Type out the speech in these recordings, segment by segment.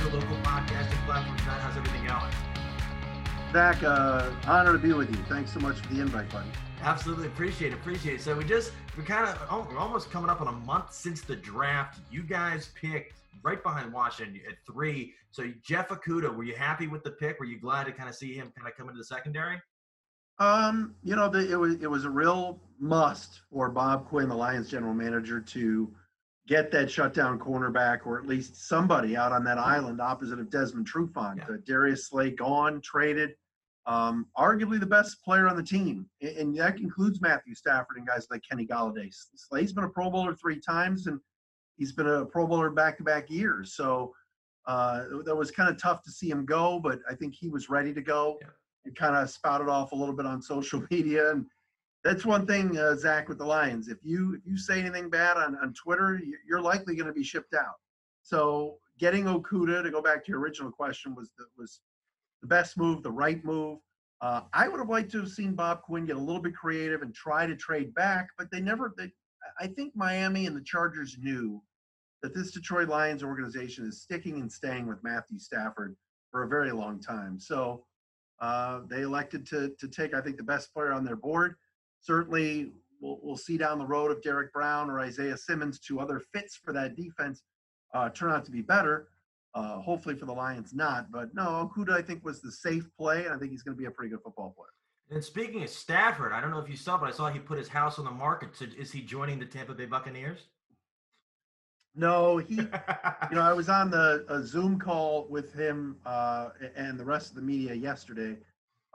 the local podcasting platform. Matt, how's everything going? Zach, uh, honor to be with you. Thanks so much for the invite, buddy. Absolutely appreciate it. Appreciate it. So we just we're kind of oh, we're almost coming up on a month since the draft. You guys picked right behind Washington at three. So Jeff Okudah, were you happy with the pick? Were you glad to kind of see him kind of come into the secondary? Um, you know, the, it was it was a real must for Bob Quinn, the Lions general manager, to get that shutdown cornerback or at least somebody out on that island opposite of Desmond Trufant. Yeah. Uh, Darius Slay gone, traded. Um, arguably the best player on the team, and, and that includes Matthew Stafford and guys like Kenny Golladay. Slay's been a Pro Bowler three times, and he's been a Pro Bowler back-to-back years. So uh, that was kind of tough to see him go, but I think he was ready to go. Yeah. It kind of spouted off a little bit on social media, and that's one thing, uh, Zach, with the Lions. If you if you say anything bad on on Twitter, you- you're likely going to be shipped out. So getting Okudah to go back to your original question was the, was the best move, the right move. Uh, I would have liked to have seen Bob Quinn get a little bit creative and try to trade back, but they never. They, I think Miami and the Chargers knew that this Detroit Lions organization is sticking and staying with Matthew Stafford for a very long time. So uh, they elected to to take, I think, the best player on their board. Certainly, we'll, we'll see down the road if Derrick Brown or Isaiah Simmons, two other fits for that defense, uh, turn out to be better. Uh, hopefully for the Lions, not. But no, Okudah, I think, was the safe play, and I think he's going to be a pretty good football player. And speaking of Stafford, I don't know if you saw, but I saw he put his house on the market. So is he joining the Tampa Bay Buccaneers? No, he you know, I was on the a Zoom call with him uh, and the rest of the media yesterday.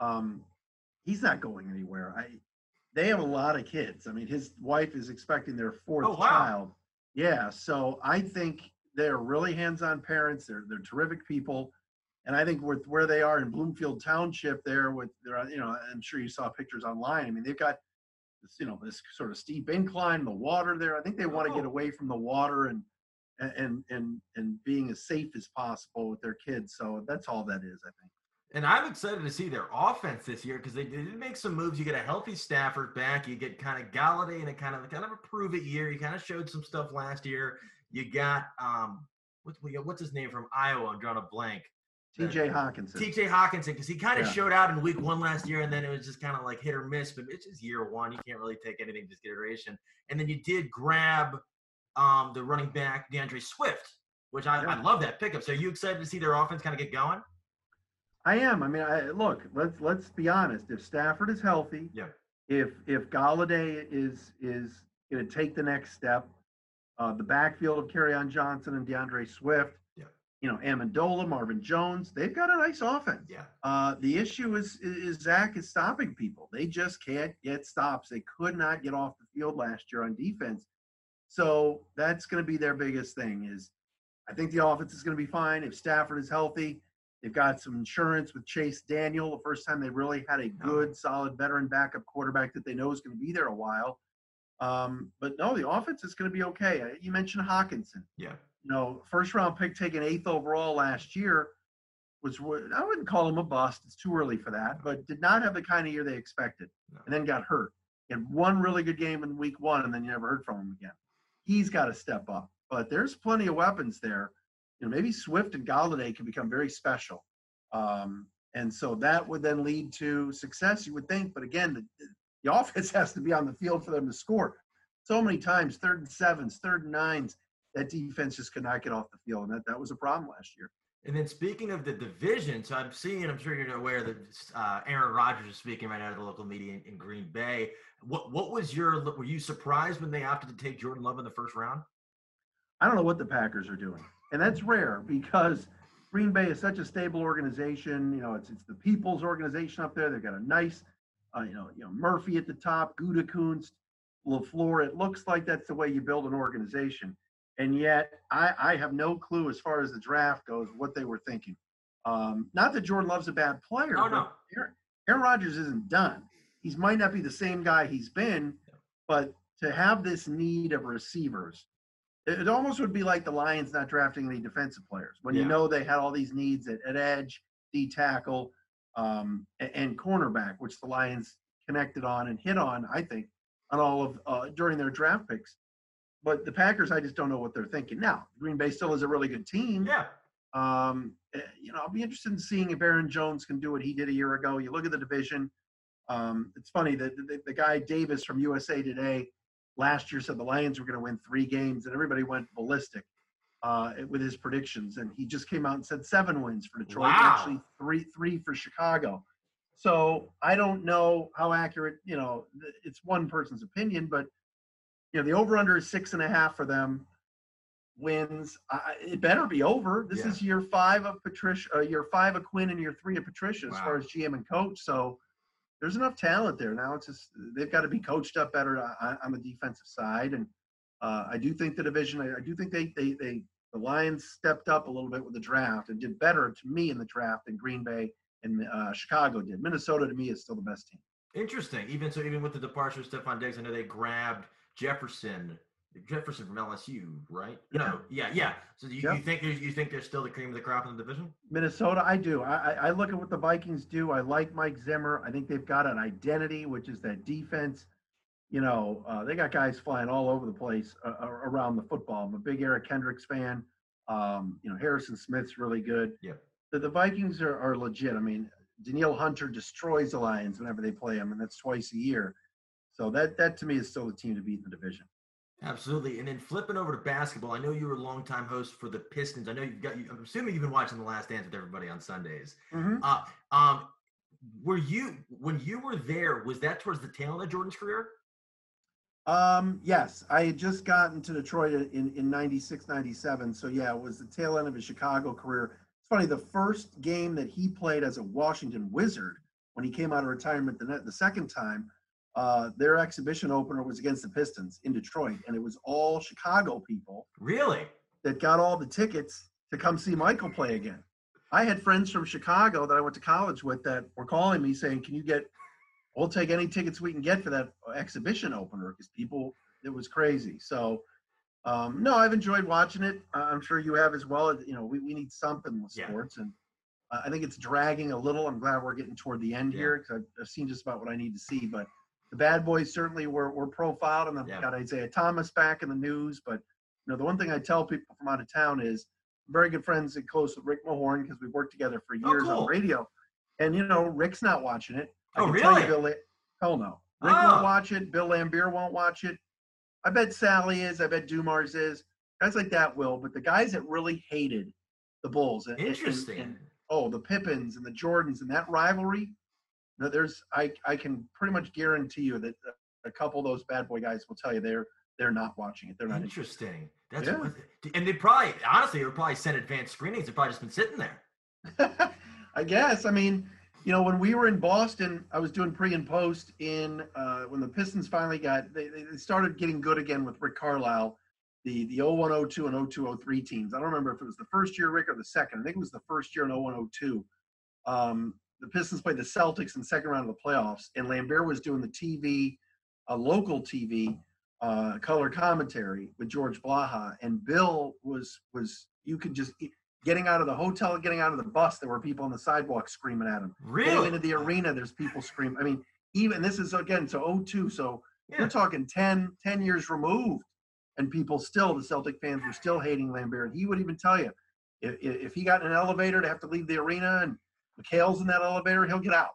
Um, he's not going anywhere. I they have a lot of kids. I mean, his wife is expecting their fourth Oh, wow. child. Yeah, so I think they're really hands-on parents. They're they're terrific people, and I think with where they are in Bloomfield Township, there with their you know, I'm sure you saw pictures online. I mean, they've got this you know this sort of steep incline, the water there. I think they want to get Oh. away from the water and and and and being as safe as possible with their kids. So that's all that is, I think. And I'm excited to see their offense this year because they did make some moves. You get a healthy Stafford back. You get kind of Golladay in a kind of kind of a prove it year. You kind of showed some stuff last year. You got um what's what's his name from Iowa? I'm drawing a blank. T.J. Hockenson. TJ Hockenson, because he kind of Yeah. showed out in week one last year, and then it was just kind of like hit or miss. But it's just year one; you can't really take anything just iteration. And then you did grab um, the running back DeAndre Swift, which I, I love that pickup. So, are you excited to see their offense kind of get going? I am. I mean, I, look. Let's let's be honest. If Stafford is healthy, Yeah. If if Golladay is is going to take the next step, uh, the backfield of on Johnson and DeAndre Swift, Yeah. you know, Amendola, Marvin Jones, they've got a nice offense. Yeah. Uh, the issue is, is Zach is stopping people. They just can't get stops. They could not get off the field last year on defense. So that's going to be their biggest thing. Is I think the offense is going to be fine if Stafford is healthy. They've got some insurance with Chase Daniel. The first time they really had a good, solid veteran backup quarterback that they know is going to be there a while. Um, but no, the offense is going to be okay. Uh, You mentioned Hockenson Yeah. you know, first round pick taken eighth overall last year was I wouldn't call him a bust. It's too early for that, but did not have the kind of year they expected, No. and then got hurt. He had one really good game in week one, and then you never heard from him again. He's got to step up, but there's plenty of weapons there. You know, maybe Swift and Golladay can become very special, um, and so that would then lead to success. You would think, but again, the, the offense has to be on the field for them to score. So many times, third and sevens, third and nines, that defense just could not get off the field, and that, that was a problem last year. And then speaking of the division, so I'm seeing, I'm sure you're aware that uh, Aaron Rodgers is speaking right out of the local media in, in Green Bay. What what was your were you surprised when they opted to take Jordan Love in the first round? I don't know what the Packers are doing, and that's rare because Green Bay is such a stable organization. You know, it's it's the people's organization up there. They've got a nice, uh, you know, you know Murphy at the top, Gutekunst, Lafleur. It looks like that's the way you build an organization, and yet I, I have no clue as far as the draft goes what they were thinking. Um, not that Jordan Love's a bad player. No. Aaron, Aaron Rodgers isn't done. He might not be the same guy he's been, but to have this need of receivers, it, almost would be like the Lions not drafting any defensive players when you know they had all these needs at, at edge, D tackle, um, and, and cornerback, which the Lions connected on and hit on, I think, on all of uh, during their draft picks. But the Packers, I just don't know what they're thinking. Now, Green Bay still is a really good team. Yeah. Um, eh, you know, I'll be interested in seeing if Aaron Jones can do what he did a year ago. You look at the division. Um, it's funny that the, the, guy Davis from USA Today last year said the Lions were going to win three games, and everybody went ballistic uh, with his predictions. And he just came out and said seven wins for Detroit, wow. actually three three for Chicago. So I don't know how accurate. You know, it's one person's opinion, but you know the over under is six and a half for them wins. I, it better be over. This yeah. is year five of Patricia, uh, year five of Quinn, and year three of Patricia as far as GM and coach. So there's enough talent there. Now it's just they've got to be coached up better on, the defensive side, and uh, I do think the division. I, I, do think they they they the Lions stepped up a little bit with the draft and did better to me in the draft than Green Bay and uh, Chicago did. Minnesota to me is still the best team. Interesting. Even so, even with the departure of Stefon Diggs, I know they grabbed Jefferson Jefferson from LSU, right? No, yeah, yeah. So you, yep. you think you think they're still the cream of the crop in the division? Minnesota, I do. I, I look at what the Vikings do. I like Mike Zimmer. I think they've got an identity, which is that defense. You know, uh, they got guys flying all over the place uh, around the football. I'm a big Eric Kendricks fan. Um, you know, Harrison Smith's really good. Yeah. The, the Vikings are, are legit. I mean, Danielle Hunter destroys the Lions whenever they play them, and that's twice a year. So that that to me is still the team to beat in the division. Absolutely. And then flipping over to basketball, I know you were a longtime host for the Pistons. I know you've got, I'm assuming you've been watching The Last Dance with everybody on Sundays. Mm-hmm. Uh, um, were you, when you were there, was that towards the tail end of Jordan's career? Um, yes, I had just gotten to Detroit in, in 96, 97. So yeah, it was the tail end of his Chicago career. It's funny, the first game that he played as a Washington Wizard when he came out of retirement the, the second time uh, their exhibition opener was against the Pistons in Detroit, and it was all Chicago people. Really? That got all the tickets to come see Michael play again. I had friends from Chicago that I went to college with that were calling me saying, "Can you get? We'll take any tickets we can get for that exhibition opener because people it was crazy." So, um, no, I've enjoyed watching it. I'm sure you have as well. You know, we, we need something with sports, yeah. and I think it's dragging a little. I'm glad we're getting toward the end yeah. here because I've, I've seen just about what I need to see, but the bad boys certainly were, were profiled and I've yeah. got Isiah Thomas back in the news. But you know, the one thing I tell people from out of town is I'm very good friends and close with Rick Mahorn because we've worked together for oh, years oh, cool. on radio. And you know, Rick's not watching it. I oh, really? You, Bill, hell no. Rick oh. won't watch it. Bill Laimbeer won't watch it. I bet Salley is. I bet Dumars is. Guys like that will. But the guys that really hated the Bulls. Interesting. And, and, oh, the Pippens and the Jordans and that rivalry no, there's I I can pretty much guarantee you that a couple of those bad boy guys will tell you they're they're not watching it. They're not interesting. That's yeah. what, and they probably honestly they probably sent advanced screenings. They've probably just been sitting there. I guess. I mean, you know, when we were in Boston, I was doing pre and post in uh, when the Pistons finally got they, they started getting good again with Rick Carlisle, the the 0102 and 0203 teams. I don't remember if it was the first year Rick or the second. I think it was the first year in 0102. Um, the Pistons played the Celtics in the second round of the playoffs, and Laimbeer was doing the TV, a local TV, uh, color commentary with George Blaha, and Bill was was you could just getting out of the hotel, getting out of the bus, there were people on the sidewalk screaming at him. Really? Getting into the arena, there's people screaming. I mean, even this is again so 02, so yeah. we're talking 10, 10 years removed, and people still, the Celtic fans were still hating Laimbeer. he would even tell you if, if he got in an elevator to have to leave the arena and McHale's in that elevator, he'll get out.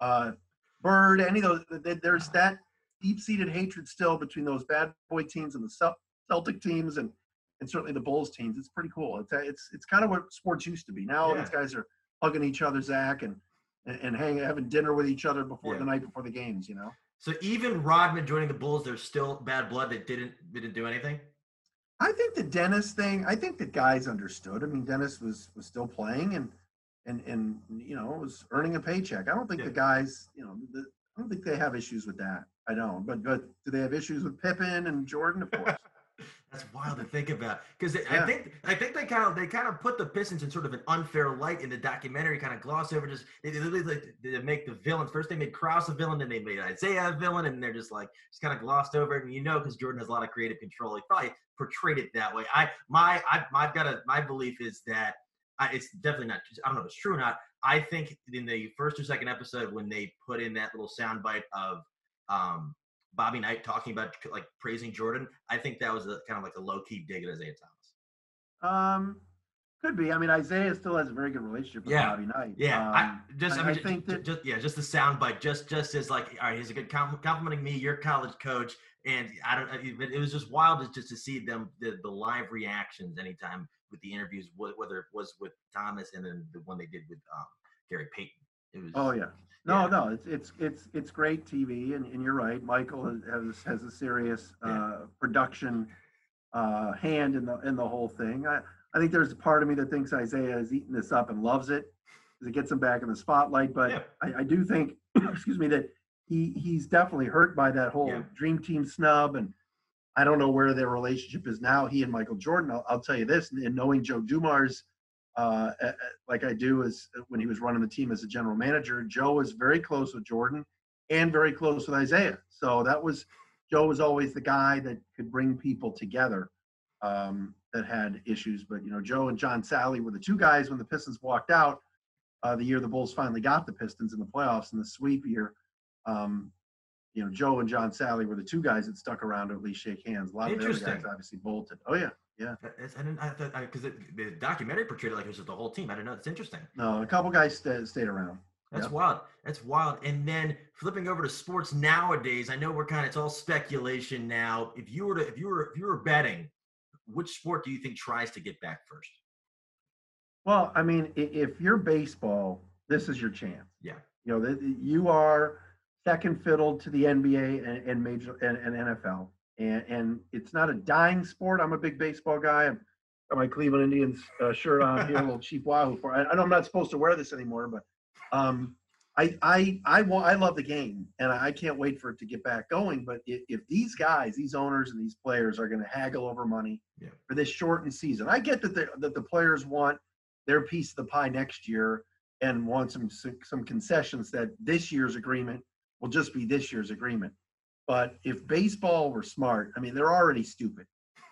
Uh, Bird, any of those, there's that deep-seated hatred still between those bad boy teams and the Celtic teams, and and certainly the Bulls teams. It's pretty cool. It's it's it's kind of what sports used to be. Now yeah. these guys are hugging each other, Zach, and and hanging, having dinner with each other before yeah. the night before the games. You know. So even Rodman joining the Bulls, there's still bad blood that didn't didn't do anything. I think the Dennis thing. I think the guys understood. I mean, Dennis was was still playing, and and and you know was earning a paycheck. I don't think yeah. the guys, you know, the, I don't think they have issues with that. I don't. But but do they have issues with Pippen and Jordan? Of course. That's wild to think about because yeah. I think I think they kind of they kind of put the Pistons in sort of an unfair light in the documentary. Kind of gloss over just they, they, they, they make the villains first. They made Krause a villain, then they made Isiah a villain, and they're just like just kind of glossed over it. And you know, because Jordan has a lot of creative control, he probably portrayed it that way. I my I, I've got a my belief is that I, it's definitely not. I don't know if it's true or not. I think in the first or second episode when they put in that little soundbite of um, Bobby Knight talking about like praising Jordan, I think that was a, kind of like a low key dig at Isiah Thomas. Um, Could be. I mean, Isiah still has a very good relationship with Yeah. Bobby Knight. Yeah, Um, I just I, mean, I ju- think that- just yeah, just the sound bite, just just as like, all right, he's a good com- complimenting me, your college coach, and I don't. It, it was just wild to, just to see them the, the live reactions anytime with the interviews, whether it was with Thomas and then the one they did with um, Gary Payton. It was. Oh yeah. No, Yeah. no, it's it's it's it's great TV, and, and you're right. Michael has has, has a serious uh, Yeah. production uh, hand in the in the whole thing. I I think there's a part of me that thinks Isiah is eating this up and loves it because it gets him back in the spotlight. But Yeah. I, I do think, excuse me, that he he's definitely hurt by that whole Yeah. dream team snub, and I don't know where their relationship is now. He and Michael Jordan. I'll, I'll tell you this, and knowing Joe Dumars uh, like I do is when he was running the team as a general manager. Joe was very close with Jordan and very close with Isiah. So that was Joe was always the guy that could bring people together um, that had issues. But you know, Joe and John Salley were the two guys when the Pistons walked out uh, the year the Bulls finally got the Pistons in the playoffs in the sweep year. Um, you know, Joe and John Salley were the two guys that stuck around to at least shake hands. A lot of the other guys obviously bolted. Oh yeah, yeah. It's- I didn't because the documentary portrayed it like it was just the whole team. I didn't know. It's interesting. No, a couple guys sta stayed around. That's Yep. wild. That's wild. And then flipping over to sports nowadays, I know we're kind of it's all speculation now. If you were to if you were if you were betting, which sport do you think tries to get back first? Well, I mean, if you're baseball, this is your chance. Yeah. You know, you are second fiddle to the NBA and, and major and, and NFL, and and it's not a dying sport. I'm a big baseball guy. I've got my Cleveland Indians uh, shirt on here, a little Chief Wahoo for. I, I know I'm not supposed to wear this anymore, but um, I I I want I love the game, and I can't wait for it to get back going. But if, if these guys, these owners, and these players are going to haggle over money Yeah. for this shortened season, I get that the that the players want their piece of the pie next year and want some some concessions that this year's agreement will just be this year's agreement. But if baseball were smart, I mean, they're already stupid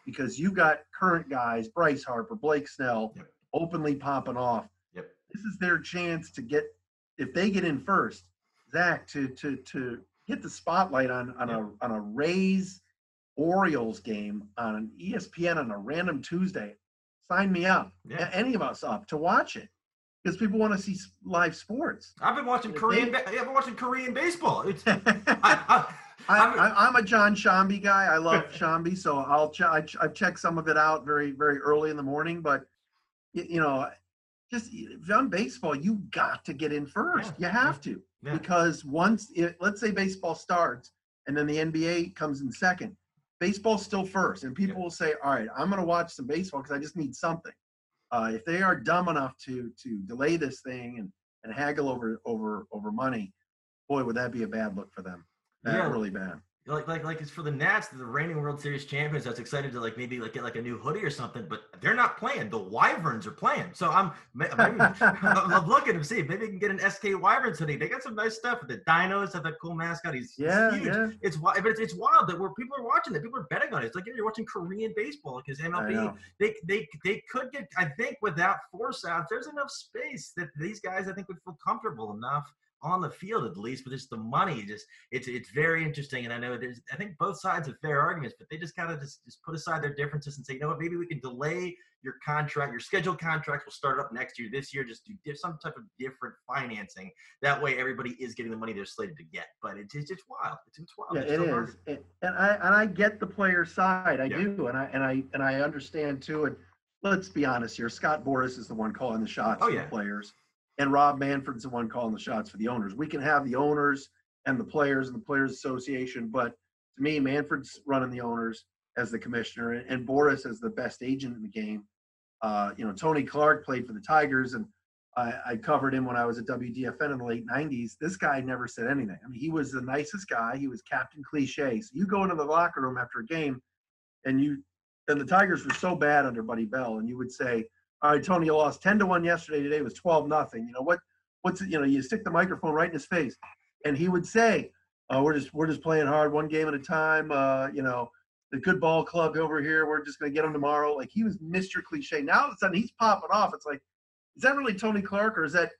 because you got current guys, Bryce Harper, Blake Snell, Yep. openly popping off. Yep. This is their chance to get, if they get in first, Zach, to to to get the spotlight on on Yep. a on a Rays Orioles game on ESPN on a random Tuesday. Sign me up Yeah. any of us up to watch it because people want to see live sports. I've been watching Korean. they- ba- I've been watching Korean baseball. It's I, I, I, I'm- I, I'm a John Shambi guy. I love Shambi, so I'll ch- I ch- I've checked some of it out very very early in the morning. But you know, just on baseball, you got to get in first. Yeah, You have to yeah. because once it, let's say baseball starts and then the NBA comes in second, baseball's still first, and people Yeah. will say, "All right, I'm going to watch some baseball because I just need something." Uh, if they are dumb enough to to delay this thing and and haggle over over over money, boy, would that be a bad look for them. Bad, Yeah. really bad. Like like like it's for the Nats, the reigning World Series champions. That's excited to like maybe like get like a new hoodie or something, but they're not playing. The Wyverns are playing, so I'm maybe, I'm I'm looking to see maybe we can get an SK Wyverns hoodie. They got some nice stuff. The Dinos have that cool mascot. He's, he's Yeah, huge. yeah. It's wild, but it's, it's wild that where people are watching it. People are betting on it. It's like you're watching Korean baseball because I MLB they they they could get. I think without force outs, there's enough space that these guys I think would feel comfortable enough on the field at least. But just the money, just it's it's very interesting. And I know there's I think both sides have fair arguments, but they just kind of just just put aside their differences and say, you know what, maybe we can delay your contract, your scheduled contracts will start up next year. This year, just do di- some type of different financing. That way, everybody is getting the money they're slated to get. But it's it's, it's wild. It's, it's wild. Yeah, It's it so is, It- and I and I get the player side. I Yeah. do, and I and I and I understand too. And let's be honest here, Scott Boras is the one calling the shots Oh, for yeah. the players, and Rob Manfred's the one calling the shots for the owners. We can have the owners and the players and the players association, but to me, Manfred's running the owners as the commissioner, and, and Boras as the best agent in the game. Uh, you know, Tony Clark played for the Tigers, and I, I covered him when I was at WDFN in the late '90s. This guy never said anything. I mean, he was the nicest guy. He was Captain Cliche. So you go into the locker room after a game, and you and the Tigers were so bad under Buddy Bell, and you would say, "All right, Tony, you lost ten to one yesterday. Today was twelve nothing. You know what? What's? You know, you stick the microphone right in his face, and he would say, oh, "We're just we're just playing hard, one game at a time. Uh, you know." The good ball club over here. We're just going to get him tomorrow. Like he was Mr. Cliche. Now all of a sudden he's popping off. It's like, is that really Tony Clark or is that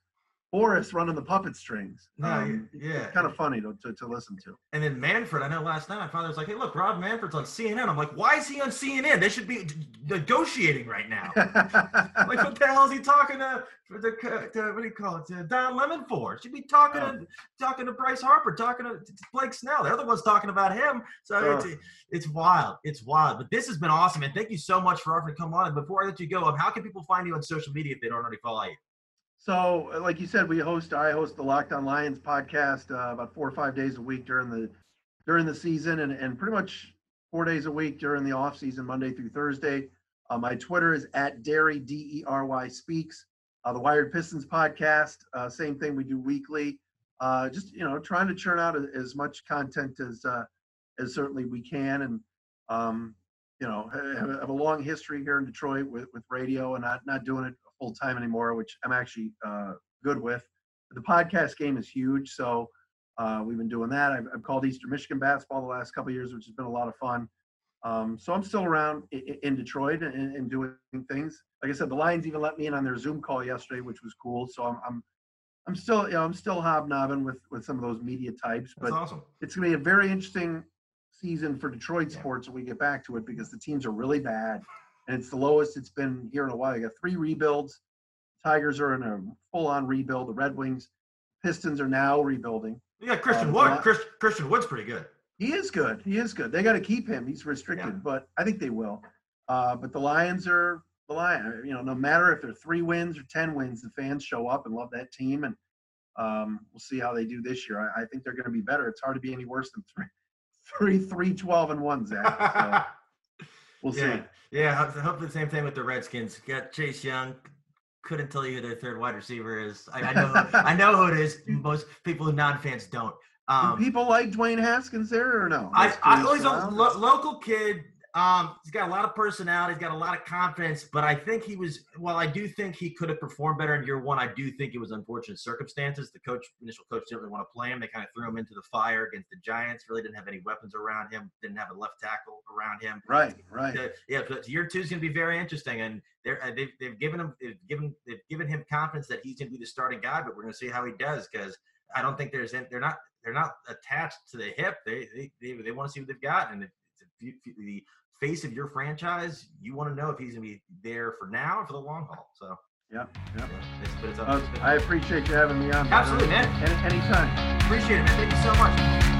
Boras running the puppet strings. Um, yeah. kind of funny to, to, to listen to. And then Manfred, I know last night my father was like, "Hey, look, Rob Manfred's on CNN." I'm like, "Why is he on CNN? They should be d- negotiating right now." like, what the hell is he talking to? The, to what do you call it? To Don Lemon for? Should be talking Oh. to talking to Bryce Harper, talking to, to Blake Snell. They're the ones talking about him. So it's it's wild. It's wild. But this has been awesome, and thank you so much for offering to come on. And before I let you go, um, how can people find you on social media if they don't already follow you? So, uh, like you said, we host. I host the Locked On Lions podcast uh, about four or five days a week during the during the season, and and pretty much four days a week during the off season, Monday through Thursday. Uh, my Twitter is at Derry D E R Y Speaks. Uh, the Wired Pistons podcast, uh, same thing we do weekly. Uh, just you know, trying to churn out as much content as as certainly we can, and um, you know, have a long history here in Detroit with with radio, and not not doing it full time anymore, which I'm actually uh, good with. The podcast game is huge, so uh, we've been doing that. I've, I've called Eastern Michigan basketball the last couple years, which has been a lot of fun. Um, so I'm still around in, in Detroit and, and doing things. Like I said, the Lions even let me in on their Zoom call yesterday, which was cool. So I'm I'm, I'm still you know I'm still hobnobbing with with some of those media types, but awesome. it's going to be a very interesting season for Detroit sports when we get back to it because the teams are really bad and it's the lowest it's been here in a while. You got three rebuilds. Tigers are in a full-on rebuild. The Red Wings, Pistons are now rebuilding. Got Christian Uh, Wood. Bla- Chris, Christian Wood's pretty good. He is good. He is good. They got to keep him. He's restricted, Yeah. but I think they will. Uh, but the Lions are the Lions. You know, no matter if they're three wins or ten wins, the fans show up and love that team, and um, we'll see how they do this year. I, I think they're going to be better. It's hard to be any worse than three, three, three, twelve, and one. Zach. So we'll see. yeah, yeah. hope- Hopefully, the same thing with the Redskins. Got Chase Young. Couldn't tell you who their third wide receiver is. I, I know. I know who it is. Most people, non-fans, don't. Do Um, people like Dwayne Haskins there or no? I, I he's a lo- local kid. Um, he's got a lot of personality. He's got a lot of confidence. But I think he was. Well, I do think he could have performed better in year one, I do think it was unfortunate circumstances. The coach, initial coach, didn't really want to play him. They kind of threw him into the fire against the Giants. Really didn't have any weapons around him. Didn't have a left tackle around him. Right, right. The- yeah, but year two is going to be very interesting, and they're uh, they've, they've given him they've given they've given him confidence that he's going to be the starting guy. But we're going to see how he does because I don't think there's they're not they're not attached to the hip. They they they, they want to see what they've got, and if, if you, if the face of your franchise, you want to know if he's going to be there for now or for the long haul. So Yep, yep. yeah, it's, it's, Uh, it's I appreciate you having me on. absolutely, man. Any, anytime. Appreciate it, man. Thank you so much.